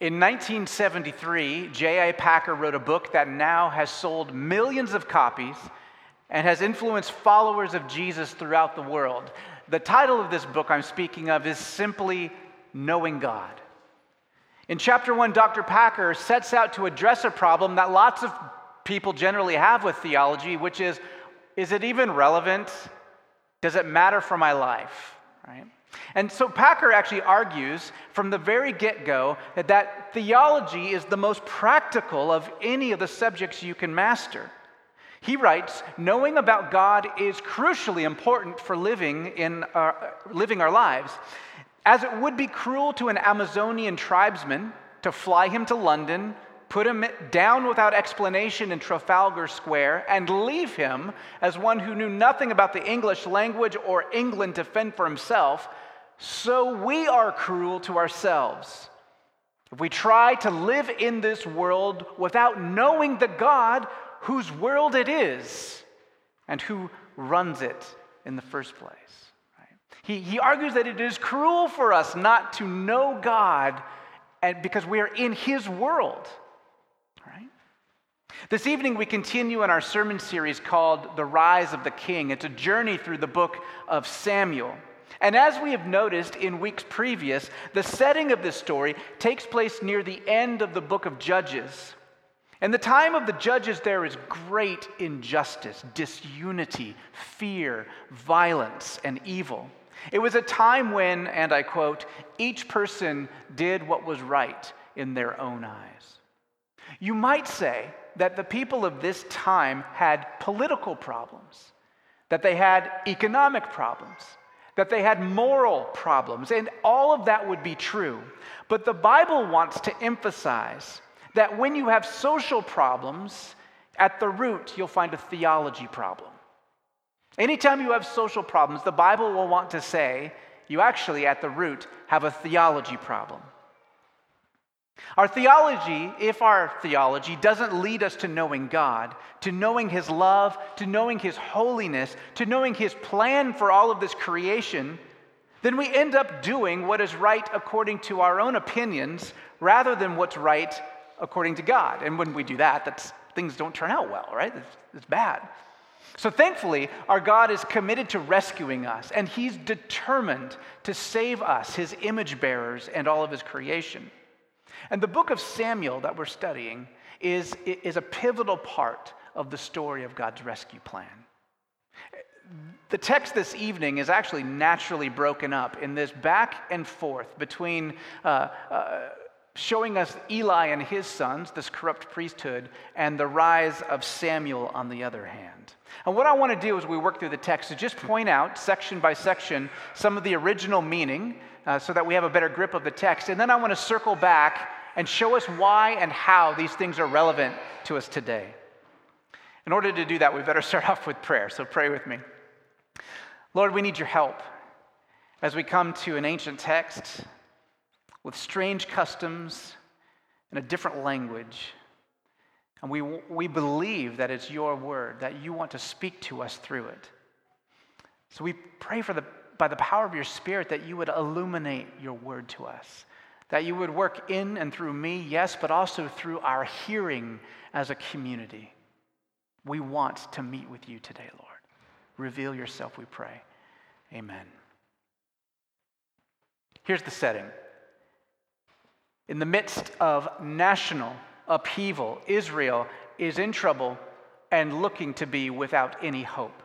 In 1973, J.I. Packer wrote a book that now has sold millions of copies and has influenced followers of Jesus throughout the world. The title of this book I'm speaking of is simply Knowing God. In chapter one, Dr. Packer sets out to address a problem that lots of people generally have with theology, which is is it even relevant? Does it matter for my life? Right? And so Packer actually argues from the very get go that, that theology is the most practical of any of the subjects you can master. He writes, knowing about God is crucially important for living, in our, living our lives, as it would be cruel to an Amazonian tribesman to fly him to London, put him down without explanation in Trafalgar Square, and leave him as one who knew nothing about the English language or England to fend for himself so we are cruel to ourselves. If we try to live in this world without knowing the God whose world it is and who runs it in the first place. Right? He, he argues that it is cruel for us not to know God and because we are in his world. Right? This evening, we continue in our sermon series called The Rise of the King. It's a journey through the book of Samuel. And as we have noticed in weeks previous, the setting of this story takes place near the end of the book of Judges. And the time of the judges, there is great injustice, disunity, fear, violence, and evil. It was a time when, and I quote, each person did what was right in their own eyes. You might say that the people of this time had political problems, that they had economic problems, that they had moral problems, and all of that would be true. But the Bible wants to emphasize that when you have social problems, at the root, you'll find a theology problem. Anytime you have social problems, the Bible will want to say you actually, at the root, have a theology problem. Our theology, if our theology doesn't lead us to knowing God, to knowing His love, to knowing His holiness, to knowing His plan for all of this creation, then we end up doing what is right according to our own opinions rather than what's right according to God. And when we do that, that's, things don't turn out well, right? It's, it's bad. So thankfully, our God is committed to rescuing us, and He's determined to save us, His image bearers, and all of His creation. And the book of Samuel that we're studying is, is a pivotal part of the story of God's rescue plan. The text this evening is actually naturally broken up in this back and forth between uh, uh, showing us Eli and his sons, this corrupt priesthood, and the rise of Samuel on the other hand. And what I want to do as we work through the text is just point out, section by section, some of the original meaning uh, so that we have a better grip of the text. And then I want to circle back and show us why and how these things are relevant to us today. In order to do that, we better start off with prayer. So pray with me. Lord, we need your help as we come to an ancient text with strange customs and a different language. And we, we believe that it's your word, that you want to speak to us through it. So we pray for the by the power of your Spirit, that you would illuminate your word to us, that you would work in and through me, yes, but also through our hearing as a community. We want to meet with you today, Lord. Reveal yourself, we pray. Amen. Here's the setting. In the midst of national upheaval, Israel is in trouble and looking to be without any hope.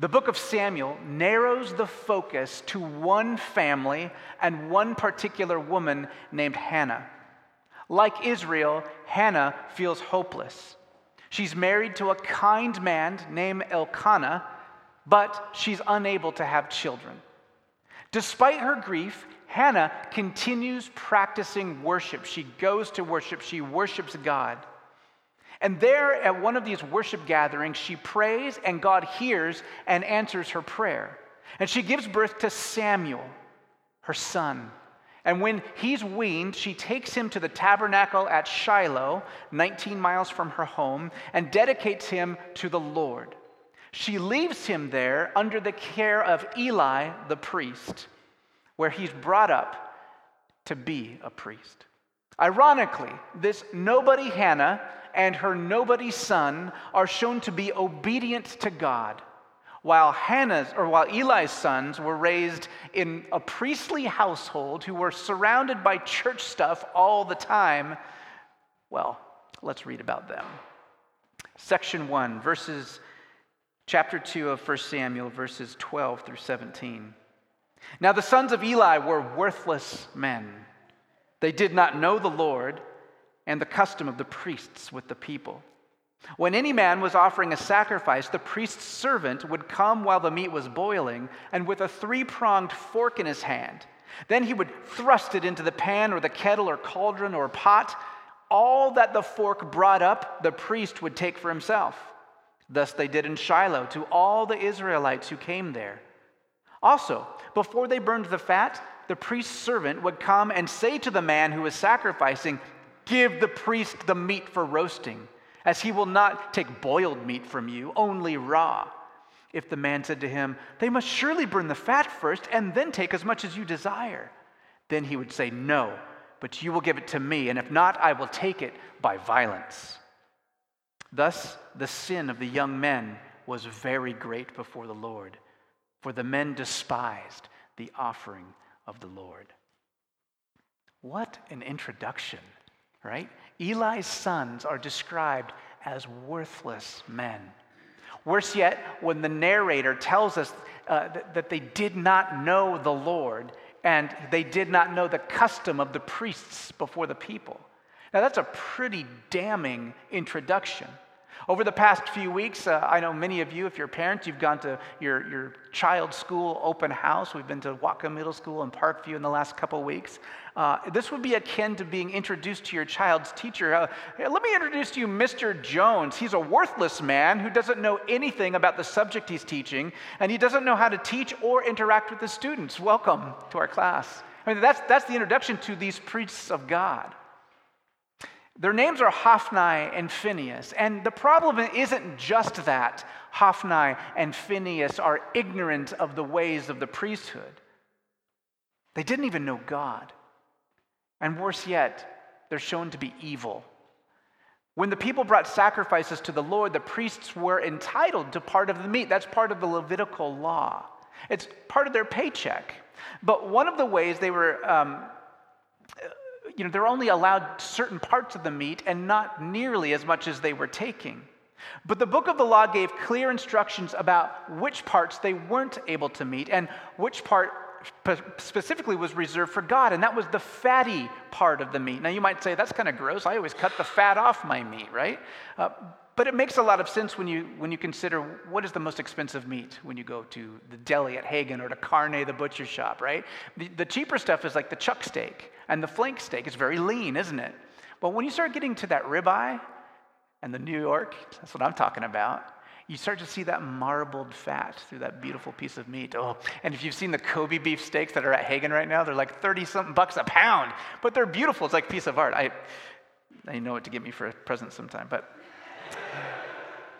The book of Samuel narrows the focus to one family and one particular woman named Hannah. Like Israel, Hannah feels hopeless. She's married to a kind man named Elkanah, but she's unable to have children. Despite her grief, Hannah continues practicing worship. She goes to worship, she worships God. And there at one of these worship gatherings, she prays and God hears and answers her prayer. And she gives birth to Samuel, her son. And when he's weaned, she takes him to the tabernacle at Shiloh, 19 miles from her home, and dedicates him to the Lord. She leaves him there under the care of Eli the priest, where he's brought up to be a priest. Ironically, this nobody Hannah and her nobody son are shown to be obedient to God, while Hannah's or while Eli's sons were raised in a priestly household who were surrounded by church stuff all the time. Well, let's read about them. Section 1, verses chapter 2 of 1 Samuel, verses 12 through 17. Now the sons of Eli were worthless men. They did not know the Lord and the custom of the priests with the people. When any man was offering a sacrifice, the priest's servant would come while the meat was boiling, and with a three pronged fork in his hand. Then he would thrust it into the pan or the kettle or cauldron or pot. All that the fork brought up, the priest would take for himself. Thus they did in Shiloh to all the Israelites who came there. Also, before they burned the fat, the priest's servant would come and say to the man who was sacrificing, Give the priest the meat for roasting, as he will not take boiled meat from you, only raw. If the man said to him, They must surely burn the fat first, and then take as much as you desire, then he would say, No, but you will give it to me, and if not, I will take it by violence. Thus, the sin of the young men was very great before the Lord, for the men despised the offering of the Lord. What an introduction, right? Eli's sons are described as worthless men. Worse yet, when the narrator tells us uh, that, that they did not know the Lord and they did not know the custom of the priests before the people. Now, that's a pretty damning introduction. Over the past few weeks, uh, I know many of you, if you're parents, you've gone to your, your child's school open house. We've been to Whatcom Middle School and Parkview in the last couple weeks. Uh, this would be akin to being introduced to your child's teacher. Uh, let me introduce to you Mr. Jones. He's a worthless man who doesn't know anything about the subject he's teaching, and he doesn't know how to teach or interact with the students. Welcome to our class. I mean, that's, that's the introduction to these priests of God. Their names are Hophni and Phinehas. And the problem isn't just that Hophni and Phinehas are ignorant of the ways of the priesthood, they didn't even know God. And worse yet, they're shown to be evil. When the people brought sacrifices to the Lord, the priests were entitled to part of the meat. That's part of the Levitical law, it's part of their paycheck. But one of the ways they were um, you know, they're only allowed certain parts of the meat and not nearly as much as they were taking. But the book of the law gave clear instructions about which parts they weren't able to meet and which part specifically was reserved for God, and that was the fatty part of the meat. Now, you might say, that's kind of gross. I always cut the fat off my meat, right? Uh, but it makes a lot of sense when you, when you consider what is the most expensive meat when you go to the deli at Haggen or to Carne, the butcher shop, right? The, the cheaper stuff is like the chuck steak and the flank steak. It's very lean, isn't it? But when you start getting to that ribeye and the New York, that's what I'm talking about, you start to see that marbled fat through that beautiful piece of meat. Oh, and if you've seen the Kobe beef steaks that are at Haggen right now, they're like 30 something bucks a pound, but they're beautiful. It's like a piece of art. I, I know what to get me for a present sometime, but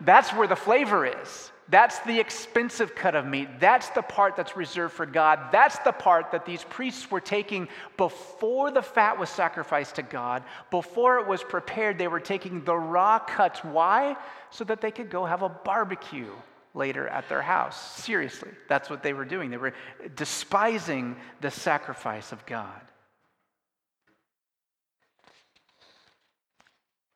that's where the flavor is. That's the expensive cut of meat. That's the part that's reserved for God. That's the part that these priests were taking before the fat was sacrificed to God. Before it was prepared, they were taking the raw cuts. Why? So that they could go have a barbecue later at their house. Seriously, that's what they were doing. They were despising the sacrifice of God.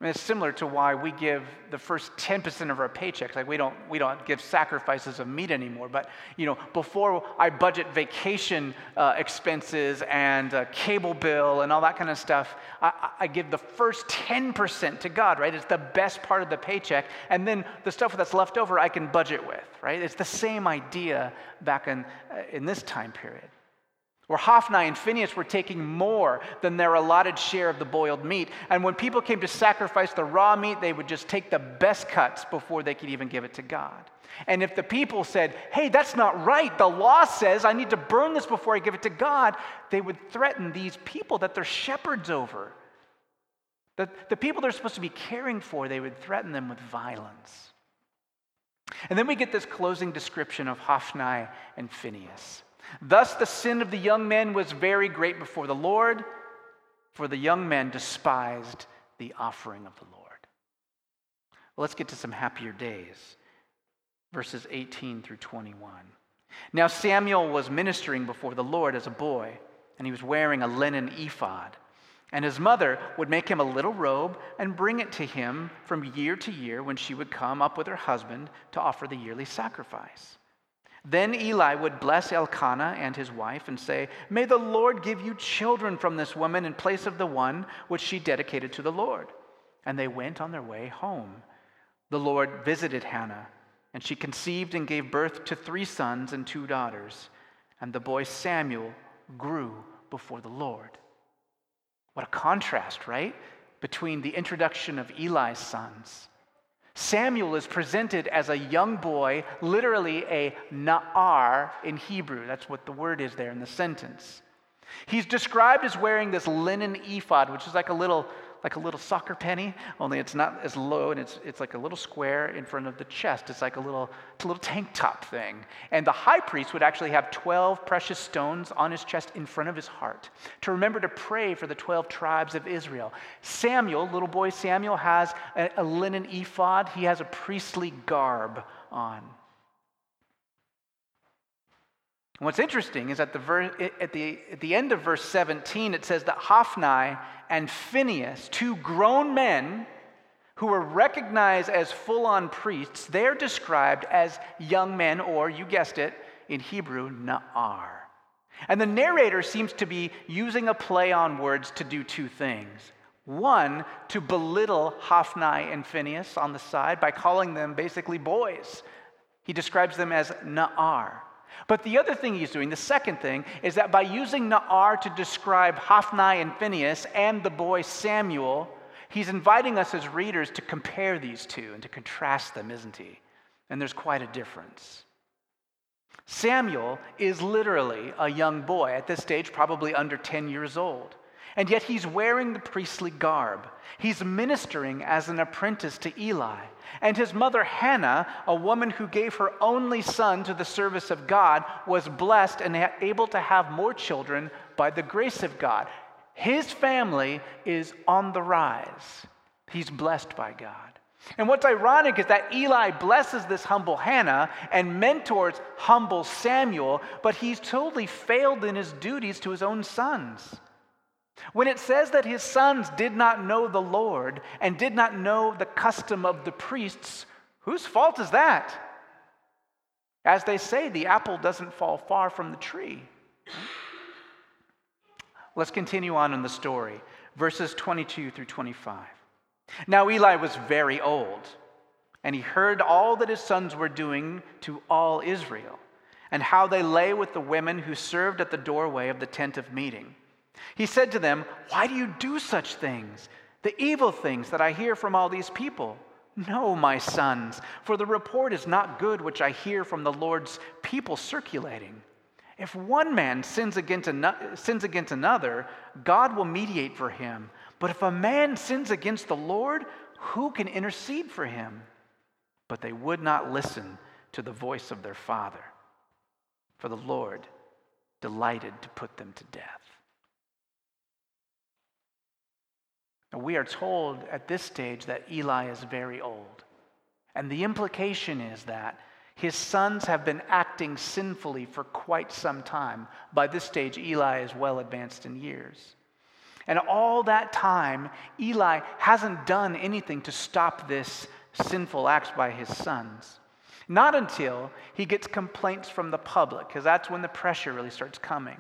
Mean, it's similar to why we give the first 10% of our paycheck. Like we don't, we don't give sacrifices of meat anymore. But, you know, before I budget vacation uh, expenses and uh, cable bill and all that kind of stuff, I, I give the first 10% to God, right? It's the best part of the paycheck. And then the stuff that's left over, I can budget with, right? It's the same idea back in, uh, in this time period where Hophni and Phinehas were taking more than their allotted share of the boiled meat. And when people came to sacrifice the raw meat, they would just take the best cuts before they could even give it to God. And if the people said, hey, that's not right, the law says I need to burn this before I give it to God, they would threaten these people that they're shepherds over. The, the people they're supposed to be caring for, they would threaten them with violence. And then we get this closing description of Hophni and Phinehas. Thus, the sin of the young men was very great before the Lord, for the young men despised the offering of the Lord. Well, let's get to some happier days. Verses 18 through 21. Now Samuel was ministering before the Lord as a boy, and he was wearing a linen ephod. And his mother would make him a little robe and bring it to him from year to year when she would come up with her husband to offer the yearly sacrifice. Then Eli would bless Elkanah and his wife and say, May the Lord give you children from this woman in place of the one which she dedicated to the Lord. And they went on their way home. The Lord visited Hannah, and she conceived and gave birth to three sons and two daughters. And the boy Samuel grew before the Lord. What a contrast, right? Between the introduction of Eli's sons Samuel is presented as a young boy, literally a na'ar in Hebrew. That's what the word is there in the sentence. He's described as wearing this linen ephod, which is like a little like a little soccer penny, only it's not as low and it's, it's like a little square in front of the chest. It's like a little, it's a little tank top thing. And the high priest would actually have 12 precious stones on his chest in front of his heart to remember to pray for the 12 tribes of Israel. Samuel, little boy Samuel, has a, a linen ephod, he has a priestly garb on. what's interesting is at the, ver- at, the, at the end of verse 17, it says that Hophni and Phinehas, two grown men who were recognized as full on priests, they're described as young men, or you guessed it, in Hebrew, Na'ar. And the narrator seems to be using a play on words to do two things. One, to belittle Hophni and Phinehas on the side by calling them basically boys. He describes them as Na'ar. But the other thing he's doing, the second thing, is that by using Na'ar to describe Hophni and Phinehas and the boy Samuel, he's inviting us as readers to compare these two and to contrast them, isn't he? And there's quite a difference. Samuel is literally a young boy, at this stage, probably under 10 years old. And yet he's wearing the priestly garb. He's ministering as an apprentice to Eli. And his mother Hannah, a woman who gave her only son to the service of God, was blessed and able to have more children by the grace of God. His family is on the rise. He's blessed by God. And what's ironic is that Eli blesses this humble Hannah and mentors humble Samuel, but he's totally failed in his duties to his own sons. When it says that his sons did not know the Lord and did not know the custom of the priests, whose fault is that? As they say, the apple doesn't fall far from the tree. Let's continue on in the story, verses 22 through 25. Now Eli was very old, and he heard all that his sons were doing to all Israel, and how they lay with the women who served at the doorway of the tent of meeting. He said to them, Why do you do such things? The evil things that I hear from all these people. No, my sons, for the report is not good which I hear from the Lord's people circulating. If one man sins against, sins against another, God will mediate for him. But if a man sins against the Lord, who can intercede for him? But they would not listen to the voice of their father, for the Lord delighted to put them to death. We are told at this stage that Eli is very old. And the implication is that his sons have been acting sinfully for quite some time. By this stage, Eli is well advanced in years. And all that time, Eli hasn't done anything to stop this sinful acts by his sons. Not until he gets complaints from the public, because that's when the pressure really starts coming.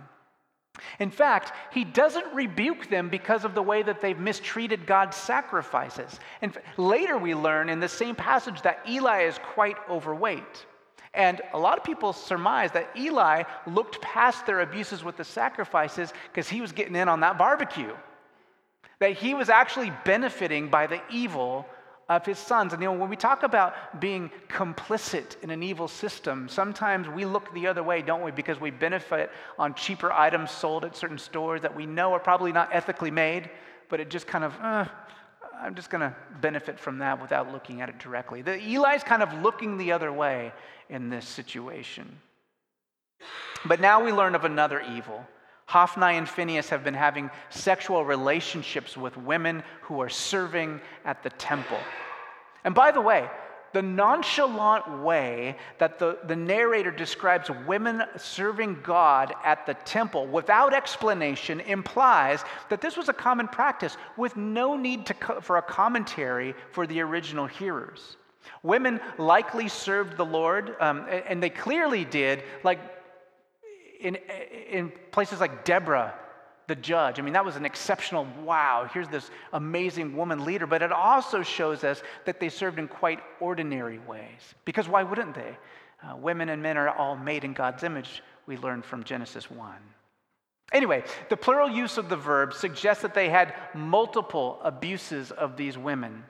In fact, he doesn't rebuke them because of the way that they've mistreated God's sacrifices. And later we learn in the same passage that Eli is quite overweight. And a lot of people surmise that Eli looked past their abuses with the sacrifices because he was getting in on that barbecue. That he was actually benefiting by the evil of his sons. And you know, when we talk about being complicit in an evil system, sometimes we look the other way, don't we? Because we benefit on cheaper items sold at certain stores that we know are probably not ethically made, but it just kind of, uh, I'm just going to benefit from that without looking at it directly. The, Eli's kind of looking the other way in this situation. But now we learn of another evil Hophni and Phinehas have been having sexual relationships with women who are serving at the temple. And by the way, the nonchalant way that the, the narrator describes women serving God at the temple without explanation implies that this was a common practice with no need to, for a commentary for the original hearers. Women likely served the Lord, um, and they clearly did, like in, in places like Deborah the judge. I mean, that was an exceptional wow, here's this amazing woman leader. But it also shows us that they served in quite ordinary ways. Because why wouldn't they? Uh, women and men are all made in God's image, we learned from Genesis 1. Anyway, the plural use of the verb suggests that they had multiple abuses of these women.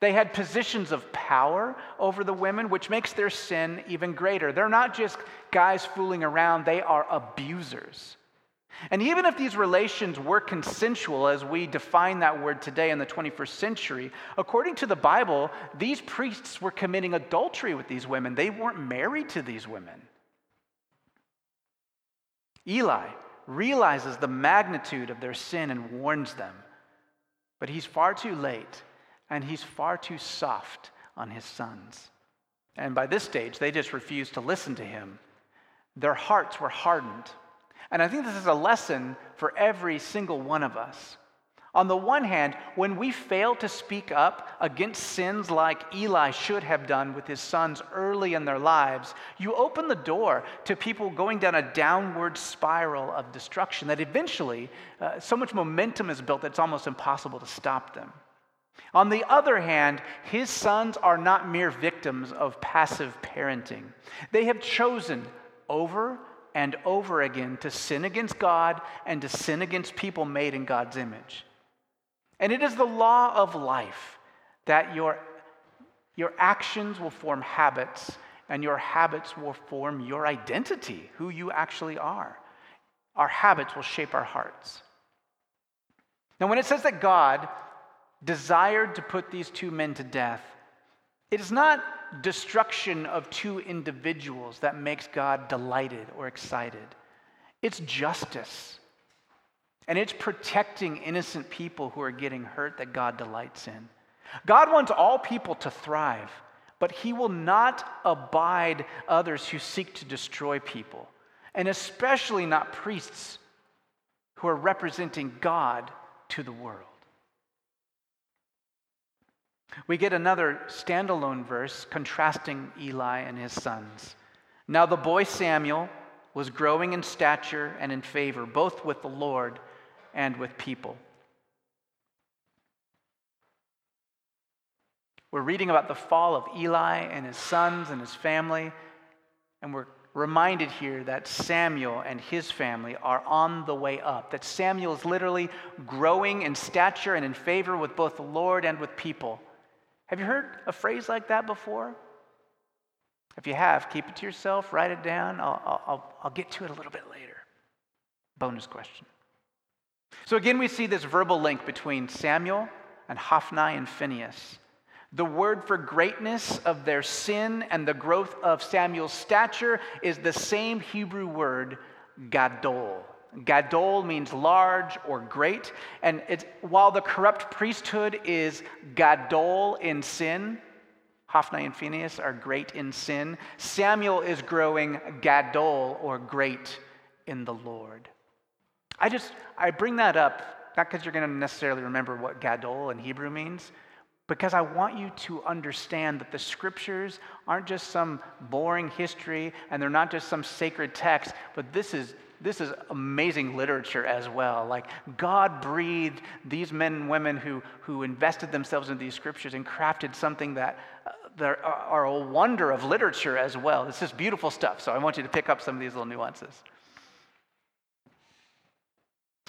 They had positions of power over the women, which makes their sin even greater. They're not just guys fooling around, they are abusers. And even if these relations were consensual, as we define that word today in the 21st century, according to the Bible, these priests were committing adultery with these women. They weren't married to these women. Eli realizes the magnitude of their sin and warns them, but he's far too late and he's far too soft on his sons. And by this stage, they just refused to listen to him. Their hearts were hardened. And I think this is a lesson for every single one of us. On the one hand, when we fail to speak up against sins like Eli should have done with his sons early in their lives, you open the door to people going down a downward spiral of destruction that eventually uh, so much momentum is built that it's almost impossible to stop them. On the other hand, his sons are not mere victims of passive parenting. They have chosen over and over again to sin against God and to sin against people made in God's image. And it is the law of life that your, your actions will form habits, and your habits will form your identity, who you actually are. Our habits will shape our hearts. Now, when it says that God desired to put these two men to death, it is not destruction of two individuals that makes God delighted or excited. It's justice. And it's protecting innocent people who are getting hurt that God delights in. God wants all people to thrive, but He will not abide others who seek to destroy people, and especially not priests who are representing God to the world. We get another standalone verse contrasting Eli and his sons. Now the boy Samuel was growing in stature and in favor, both with the Lord and with people. We're reading about the fall of Eli and his sons and his family, and we're reminded here that Samuel and his family are on the way up. That Samuel is literally growing in stature and in favor with both the Lord and with people. Have you heard a phrase like that before? If you have, keep it to yourself, write it down. I'll, I'll, I'll get to it a little bit later. Bonus question. So, again, we see this verbal link between Samuel and Hophni and Phinehas. The word for greatness of their sin and the growth of Samuel's stature is the same Hebrew word, gadol. Gadol means large or great. And while the corrupt priesthood is gadol in sin, Hophni and Phinehas are great in sin. Samuel is growing gadol or great in the Lord. I just, I bring that up, not because you're going to necessarily remember what gadol in Hebrew means, because I want you to understand that the scriptures aren't just some boring history and they're not just some sacred text, but this is this is amazing literature as well. Like, God breathed these men and women who, who invested themselves in these scriptures and crafted something that uh, there are a wonder of literature as well. It's just beautiful stuff. So I want you to pick up some of these little nuances.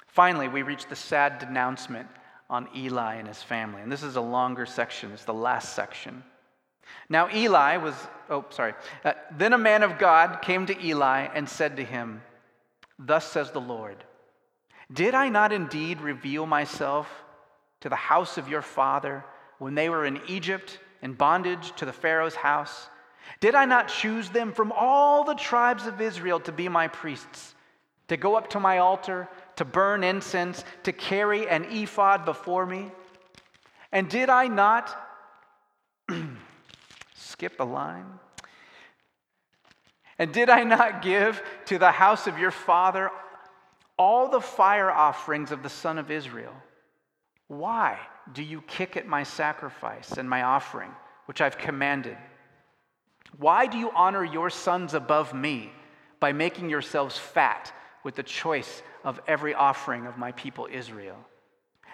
Finally, we reach the sad denouncement on Eli and his family. And this is a longer section, it's the last section. Now, Eli was, oh, sorry. Uh, then a man of God came to Eli and said to him, Thus says the Lord Did I not indeed reveal myself to the house of your father when they were in Egypt in bondage to the Pharaoh's house? Did I not choose them from all the tribes of Israel to be my priests? to go up to my altar, to burn incense, to carry an ephod before me? And did I not skip a line? And did I not give to the house of your father all the fire offerings of the son of Israel? Why do you kick at my sacrifice and my offering, which I've commanded? Why do you honor your sons above me by making yourselves fat with the choice of every offering of my people Israel?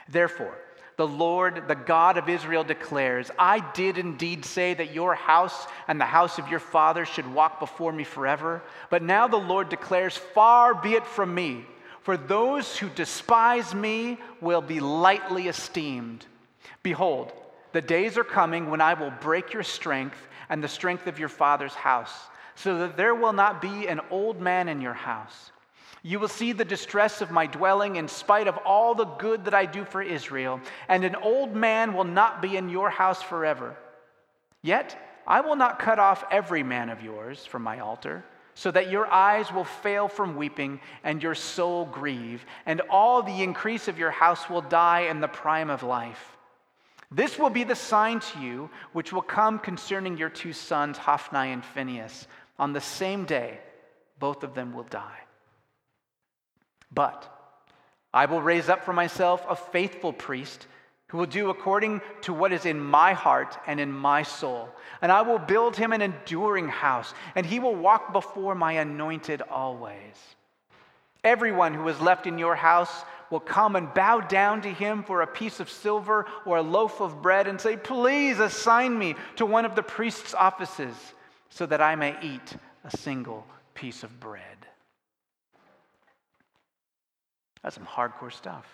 Therefore, the Lord, the God of Israel, declares, I did indeed say that your house and the house of your father should walk before me forever. But now the Lord declares, Far be it from me, for those who despise me will be lightly esteemed. Behold, the days are coming when I will break your strength and the strength of your father's house, so that there will not be an old man in your house. You will see the distress of my dwelling in spite of all the good that I do for Israel, and an old man will not be in your house forever. Yet I will not cut off every man of yours from my altar, so that your eyes will fail from weeping and your soul grieve, and all the increase of your house will die in the prime of life. This will be the sign to you which will come concerning your two sons, Hophni and Phinehas. On the same day, both of them will die. But I will raise up for myself a faithful priest who will do according to what is in my heart and in my soul. And I will build him an enduring house, and he will walk before my anointed always. Everyone who is left in your house will come and bow down to him for a piece of silver or a loaf of bread and say, Please assign me to one of the priest's offices so that I may eat a single piece of bread. That's some hardcore stuff.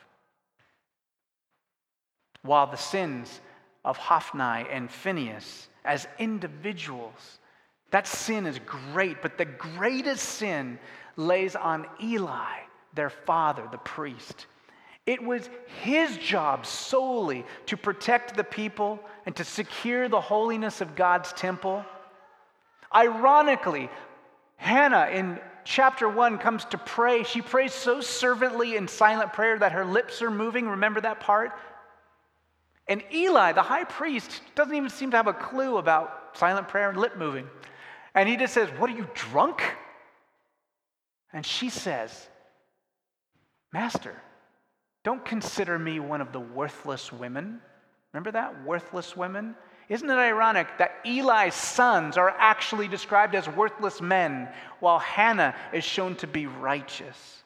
While the sins of Hophni and Phinehas as individuals, that sin is great, but the greatest sin lays on Eli, their father, the priest. It was his job solely to protect the people and to secure the holiness of God's temple. Ironically, Hannah in chapter 1 comes to pray. She prays so fervently in silent prayer that her lips are moving. Remember that part? And Eli, the high priest, doesn't even seem to have a clue about silent prayer and lip moving. And he just says, What are you, drunk? And she says, Master, don't consider me one of the worthless women. Remember that? Worthless women? Isn't it ironic that Eli's sons are actually described as worthless men, while Hannah is shown to be righteous?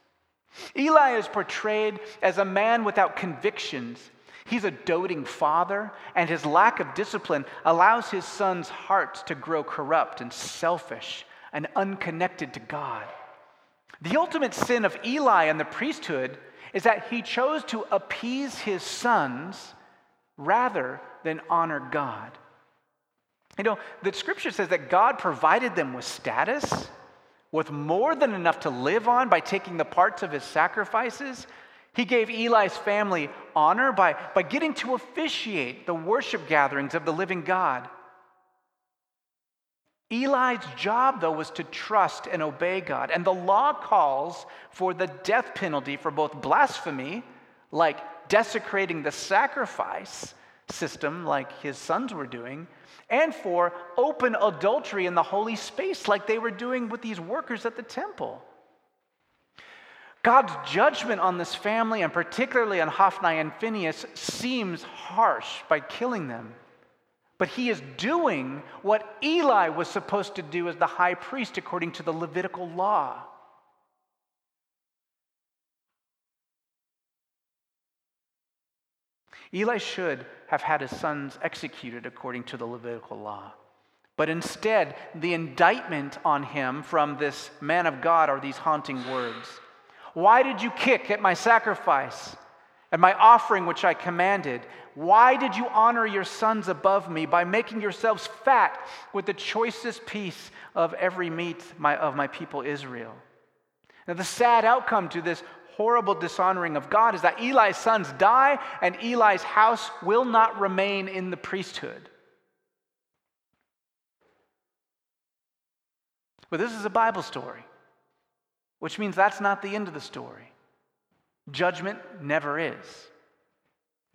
Eli is portrayed as a man without convictions. He's a doting father, and his lack of discipline allows his sons' hearts to grow corrupt and selfish and unconnected to God. The ultimate sin of Eli and the priesthood is that he chose to appease his sons rather than honor God. You know, the scripture says that God provided them with status, with more than enough to live on by taking the parts of his sacrifices. He gave Eli's family honor by, by getting to officiate the worship gatherings of the living God. Eli's job, though, was to trust and obey God. And the law calls for the death penalty for both blasphemy, like desecrating the sacrifice, system like his sons were doing, and for open adultery in the holy space like they were doing with these workers at the temple. God's judgment on this family, and particularly on Hophni and Phinehas, seems harsh by killing them. But he is doing what Eli was supposed to do as the high priest according to the Levitical law. Eli should have had his sons executed according to the Levitical law. But instead, the indictment on him from this man of God are these haunting words Why did you kick at my sacrifice, at my offering which I commanded? Why did you honor your sons above me by making yourselves fat with the choicest piece of every meat of my people Israel? Now, the sad outcome to this horrible dishonoring of God is that Eli's sons die and Eli's house will not remain in the priesthood. But this is a Bible story. which means that's not the end of the story. Judgment never is.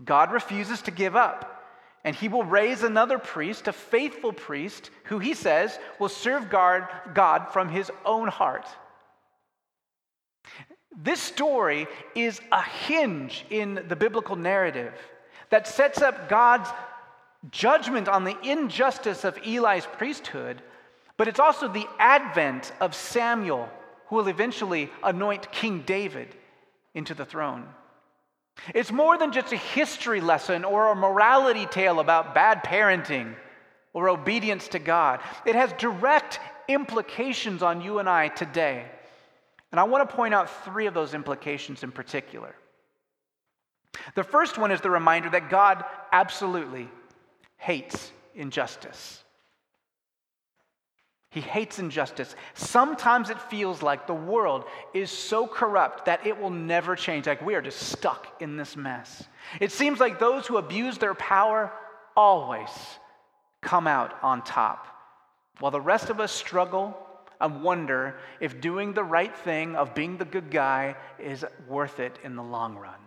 God refuses to give up, and he will raise another priest, a faithful priest, who he says will serve God, from his own heart. This story is a hinge in the biblical narrative that sets up God's judgment on the injustice of Eli's priesthood, but it's also the advent of Samuel, who will eventually anoint King David into the throne. It's more than just a history lesson or a morality tale about bad parenting or obedience to God. It has direct implications on you and I today. And I want to point out three of those implications in particular. The first one is the reminder that God absolutely hates injustice. He hates injustice. Sometimes it feels like the world is so corrupt that it will never change. Like we are just stuck in this mess. It seems like those who abuse their power always come out on top, while the rest of us struggle and wonder if doing the right thing, of being the good guy, is worth it in the long run.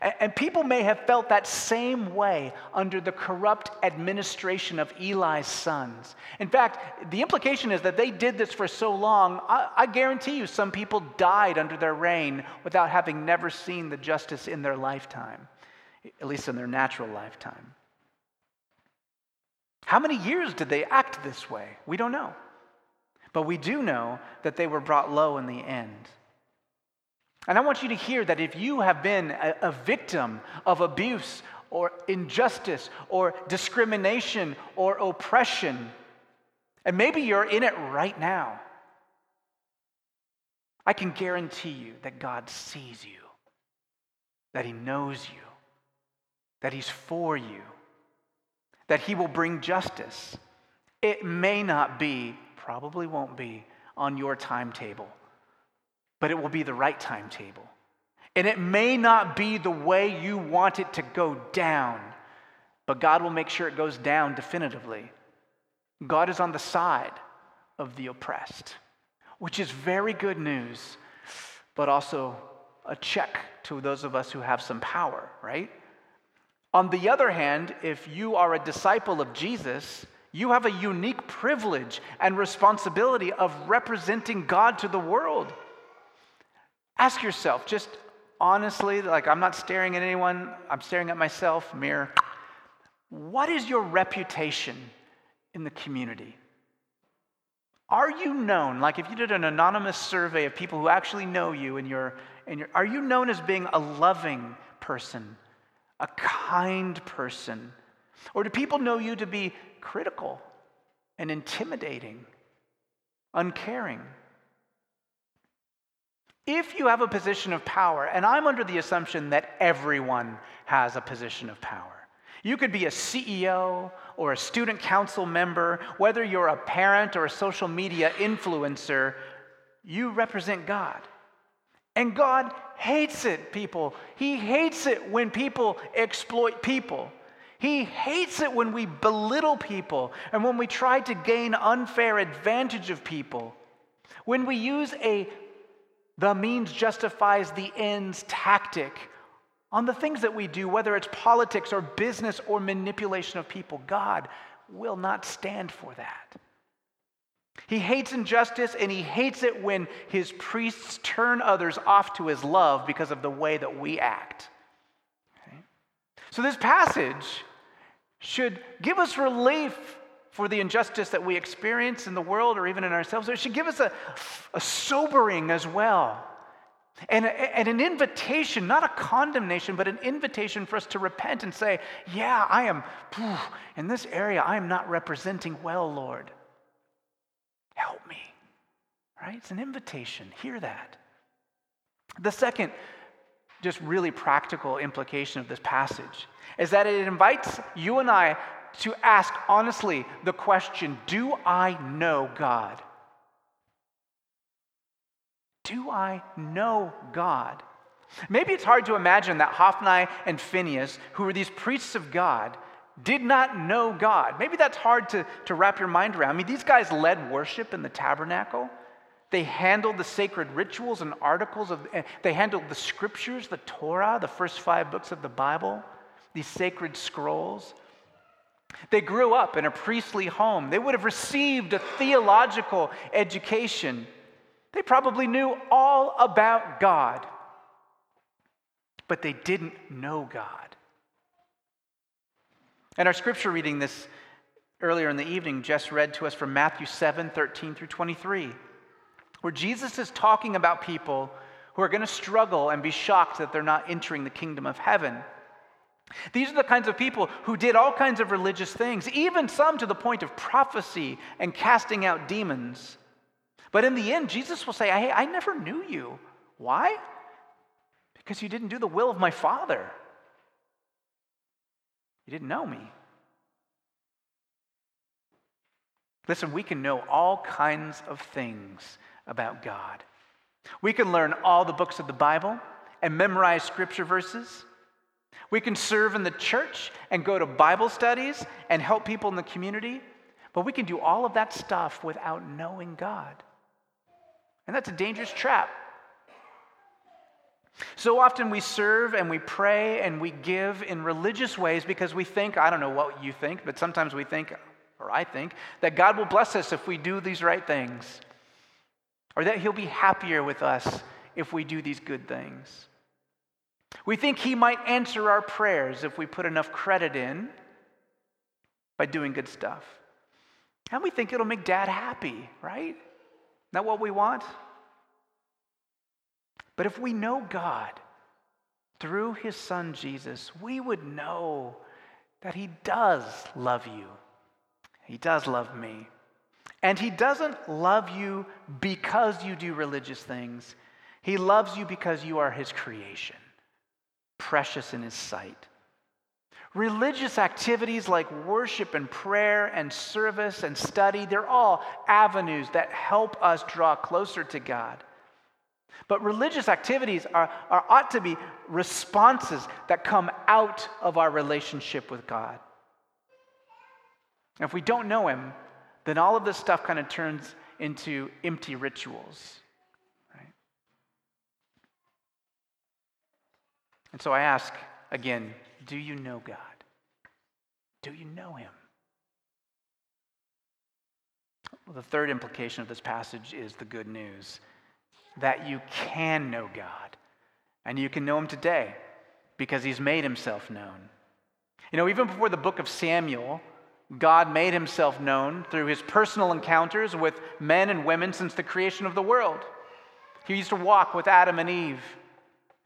And people may have felt that same way under the corrupt administration of Eli's sons. In fact, the implication is that they did this for so long, I, I, guarantee you some people died under their reign without having never seen the justice in their lifetime, at least in their natural lifetime. How many years did they act this way? We don't know. But we do know that they were brought low in the end. And I want you to hear that if you have been a, a, victim of abuse or injustice or discrimination or oppression, and maybe you're in it right now, I can guarantee you that God sees you, that He knows you, that He's for you, that He will bring justice. It may not be, probably won't be, on your timetable but it will be the right timetable. And it may not be the way you want it to go down, but God will make sure it goes down definitively. God is on the side of the oppressed, which is very good news, but also a check to those of us who have some power, right? On the other hand, if you are a disciple of Jesus, you have a unique privilege and responsibility of representing God to the world. Ask yourself, just honestly, like I'm not staring at anyone, I'm staring at myself, mirror. What is your reputation in the community? Are you known, like if you did an anonymous survey of people who actually know you and you're, and you're, are you known as being a loving person, a kind person? Or do people know you to be critical and intimidating, uncaring? If you have a position of power, and I'm under the assumption that everyone has a position of power. You could be a CEO or a student council member, whether you're a parent or a social media influencer, you represent God. And God hates it, people. He hates it when people exploit people. He hates it when we belittle people and when we try to gain unfair advantage of people. When we use a the means justifies the ends tactic on the things that we do, whether it's politics or business or manipulation of people. God will not stand for that. He hates injustice and he hates it when his priests turn others off to his love because of the way that we act. Okay? So, this passage should give us relief for the injustice that we experience in the world or even in ourselves. It should give us a, a sobering as well. And, and an invitation, not a condemnation, but an invitation for us to repent and say, Yeah, I am, in this area, I am not representing well, Lord. Help me. Right? It's an invitation. Hear that. The second, just really practical implication of this passage is that it invites you and I to ask honestly the question Do I know God? Do I know God? Maybe it's hard to imagine that Hophni and Phinehas, who were these priests of God, did not know God. Maybe that's hard to, to wrap your mind around. I mean, these guys led worship in the tabernacle. They handled the sacred rituals and articles of, eh, they handled the scriptures, the Torah, the first five books of the Bible, these sacred scrolls. They grew up in a priestly home. They would have received a theological education. They probably knew all about God, but they didn't know God. And our scripture reading this earlier in the evening just read to us from Matthew 7 13 through 23 where Jesus is talking about people who are going to struggle and be shocked that they're not entering the kingdom of heaven. These are the kinds of people who did all kinds of religious things, even some to the point of prophecy and casting out demons. But in the end, Jesus will say, Hey, I never knew you. Why? Because you didn't do the will of my Father. You didn't know me. Listen, we can know all kinds of things about God. We can learn all the books of the Bible and memorize scripture verses. We can serve in the church and go to Bible studies and help people in the community. But we can do all of that stuff without knowing God. And that's a dangerous trap. So often we serve and we pray and we give in religious ways because we think, I don't know what you think, but sometimes we think, or I think, that God will bless us if we do these right things or that He'll be happier with us if we do these good things. We think He might answer our prayers if we put enough credit in by doing good stuff. And we think it'll make dad happy, right? That what we want? But if we know God through His Son Jesus, we would know that He does love you. He does love me. And He doesn't love you because you do religious things, He loves you because you are His creation, precious in His sight. Religious activities like worship and prayer and service and study, they're all avenues that help us draw closer to God. But religious activities are, are, ought to be responses that come out of our relationship with God. If we don't know Him, then all of this stuff kind of turns into empty rituals. And so I ask again do you know God? Do you know Him? Well, the third implication of this passage is the good news that you can know God. And you can know Him today because He's made Himself known. You know, even before the book of Samuel, God made himself known through his personal encounters with men and women since the creation of the world. He used to walk with Adam and Eve.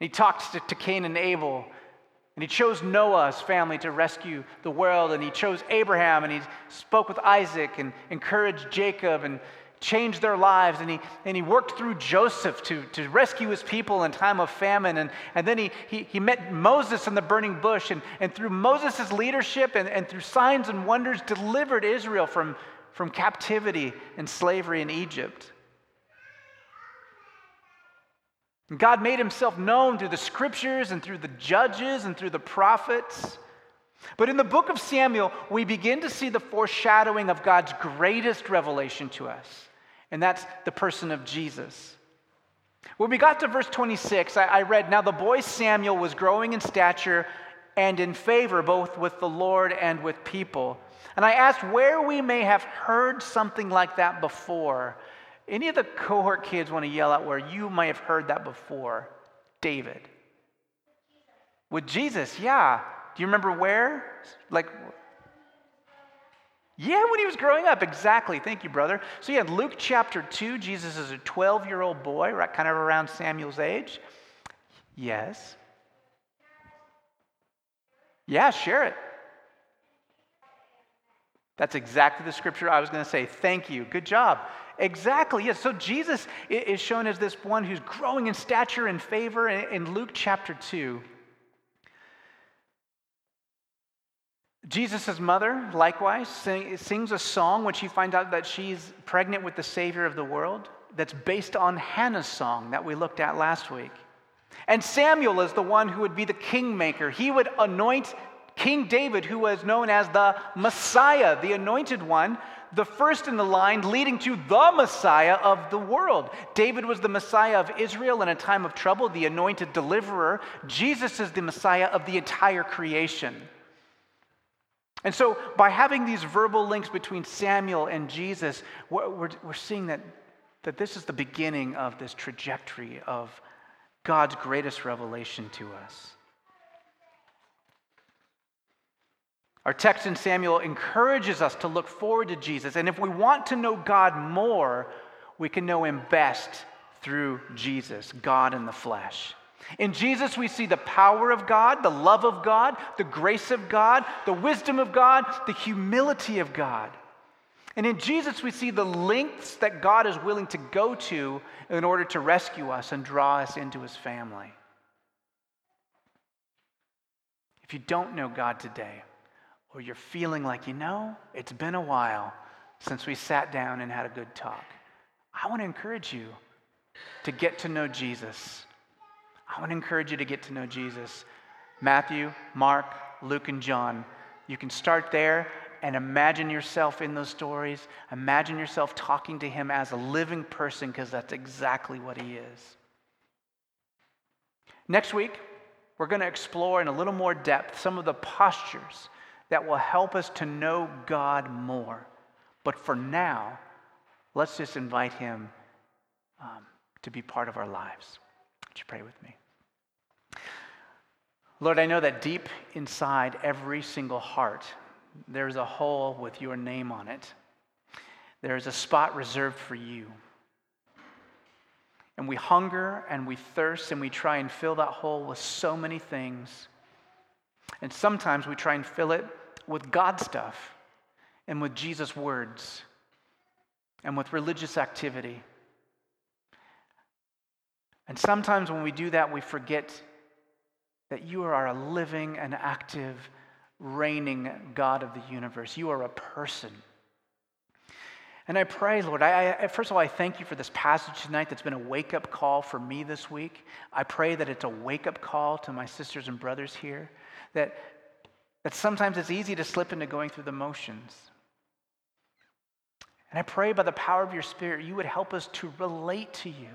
He talked to, to Cain and Abel. And he chose Noah's family to rescue the world. And he chose Abraham and he spoke with Isaac and encouraged Jacob and changed their lives. And he, and he worked through Joseph to, to rescue his people in time of famine. And, and then he, he, he met Moses in the burning bush. And, and through Moses' leadership and, and through signs and wonders, delivered Israel from, from captivity and slavery in Egypt. God made himself known through the scriptures and through the judges and through the prophets. But in the book of Samuel, we begin to see the foreshadowing of God's greatest revelation to us, and that's the person of Jesus. When we got to verse 26, I, read, Now the boy Samuel was growing in stature and in favor both with the Lord and with people. And I asked where we may have heard something like that before. Any of the cohort kids want to yell out where you might have heard that before? David. With Jesus, yeah. Do you remember where? Like, yeah, when he was growing up, exactly. Thank you, brother. So, yeah, Luke chapter 2, Jesus is a 12 year old boy, right, kind of around Samuel's age. Yes. Yeah, share it. That's exactly the scripture I was going to say. Thank you. Good job. Exactly. Yes. So Jesus is shown as this one who's growing in stature and favor in Luke chapter 2. Jesus' mother, likewise, sing, sings a song when she finds out that she's pregnant with the Savior of the world that's based on Hannah's song that we looked at last week. And Samuel is the one who would be the kingmaker. He would anoint King David, who was known as the Messiah, the anointed one, the first in the line leading to the Messiah of the world. David was the Messiah of Israel in a time of trouble, the anointed deliverer. Jesus is the Messiah of the entire creation. And so, by having these verbal links between Samuel and Jesus, we're, we're, seeing that, that this is the beginning of this trajectory of God's greatest revelation to us. Our text in Samuel encourages us to look forward to Jesus. And if we want to know God more, we can know him best through Jesus, God in the flesh. In Jesus, we see the power of God, the love of God, the grace of God, the wisdom of God, the humility of God. And in Jesus, we see the lengths that God is willing to go to in order to rescue us and draw us into his family. If you don't know God today, or you're feeling like, you know, it's been a while since we sat down and had a good talk, I want to encourage you to get to know Jesus. I want to encourage you to get to know Jesus. Matthew, Mark, Luke, and John. You can start there and imagine yourself in those stories. Imagine yourself talking to him as a living person because that's exactly what he is. Next week, we're going to explore in a little more depth some of the postures that will help us to know God more. But for now, let's just invite Him um, to be part of our lives. Would you pray with me? Lord, I know that deep inside every single heart, there's a hole with your name on it. There is a spot reserved for you. And we hunger and we thirst and we try and fill that hole with so many things. And sometimes we try and fill it with God stuff and with Jesus' words and with religious activity. And sometimes when we do that, we forget that you are a living and active, reigning God of the universe. You are a person. And I pray, Lord, I, I, first of all, I thank you for this passage tonight that's been a wake up call for me this week. I pray that it's a wake up call to my sisters and brothers here, that, that sometimes it's easy to slip into going through the motions. And I pray by the power of your Spirit, you would help us to relate to you,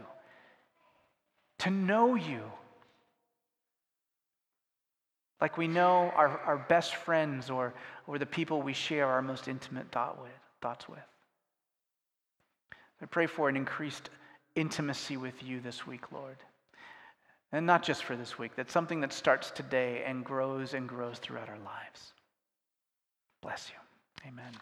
to know you. Like we know our, our best friends or, or the people we share our most intimate thought with, thoughts with. I pray for an increased intimacy with you this week, Lord. And not just for this week, that's something that starts today and grows and grows throughout our lives. Bless you. Amen.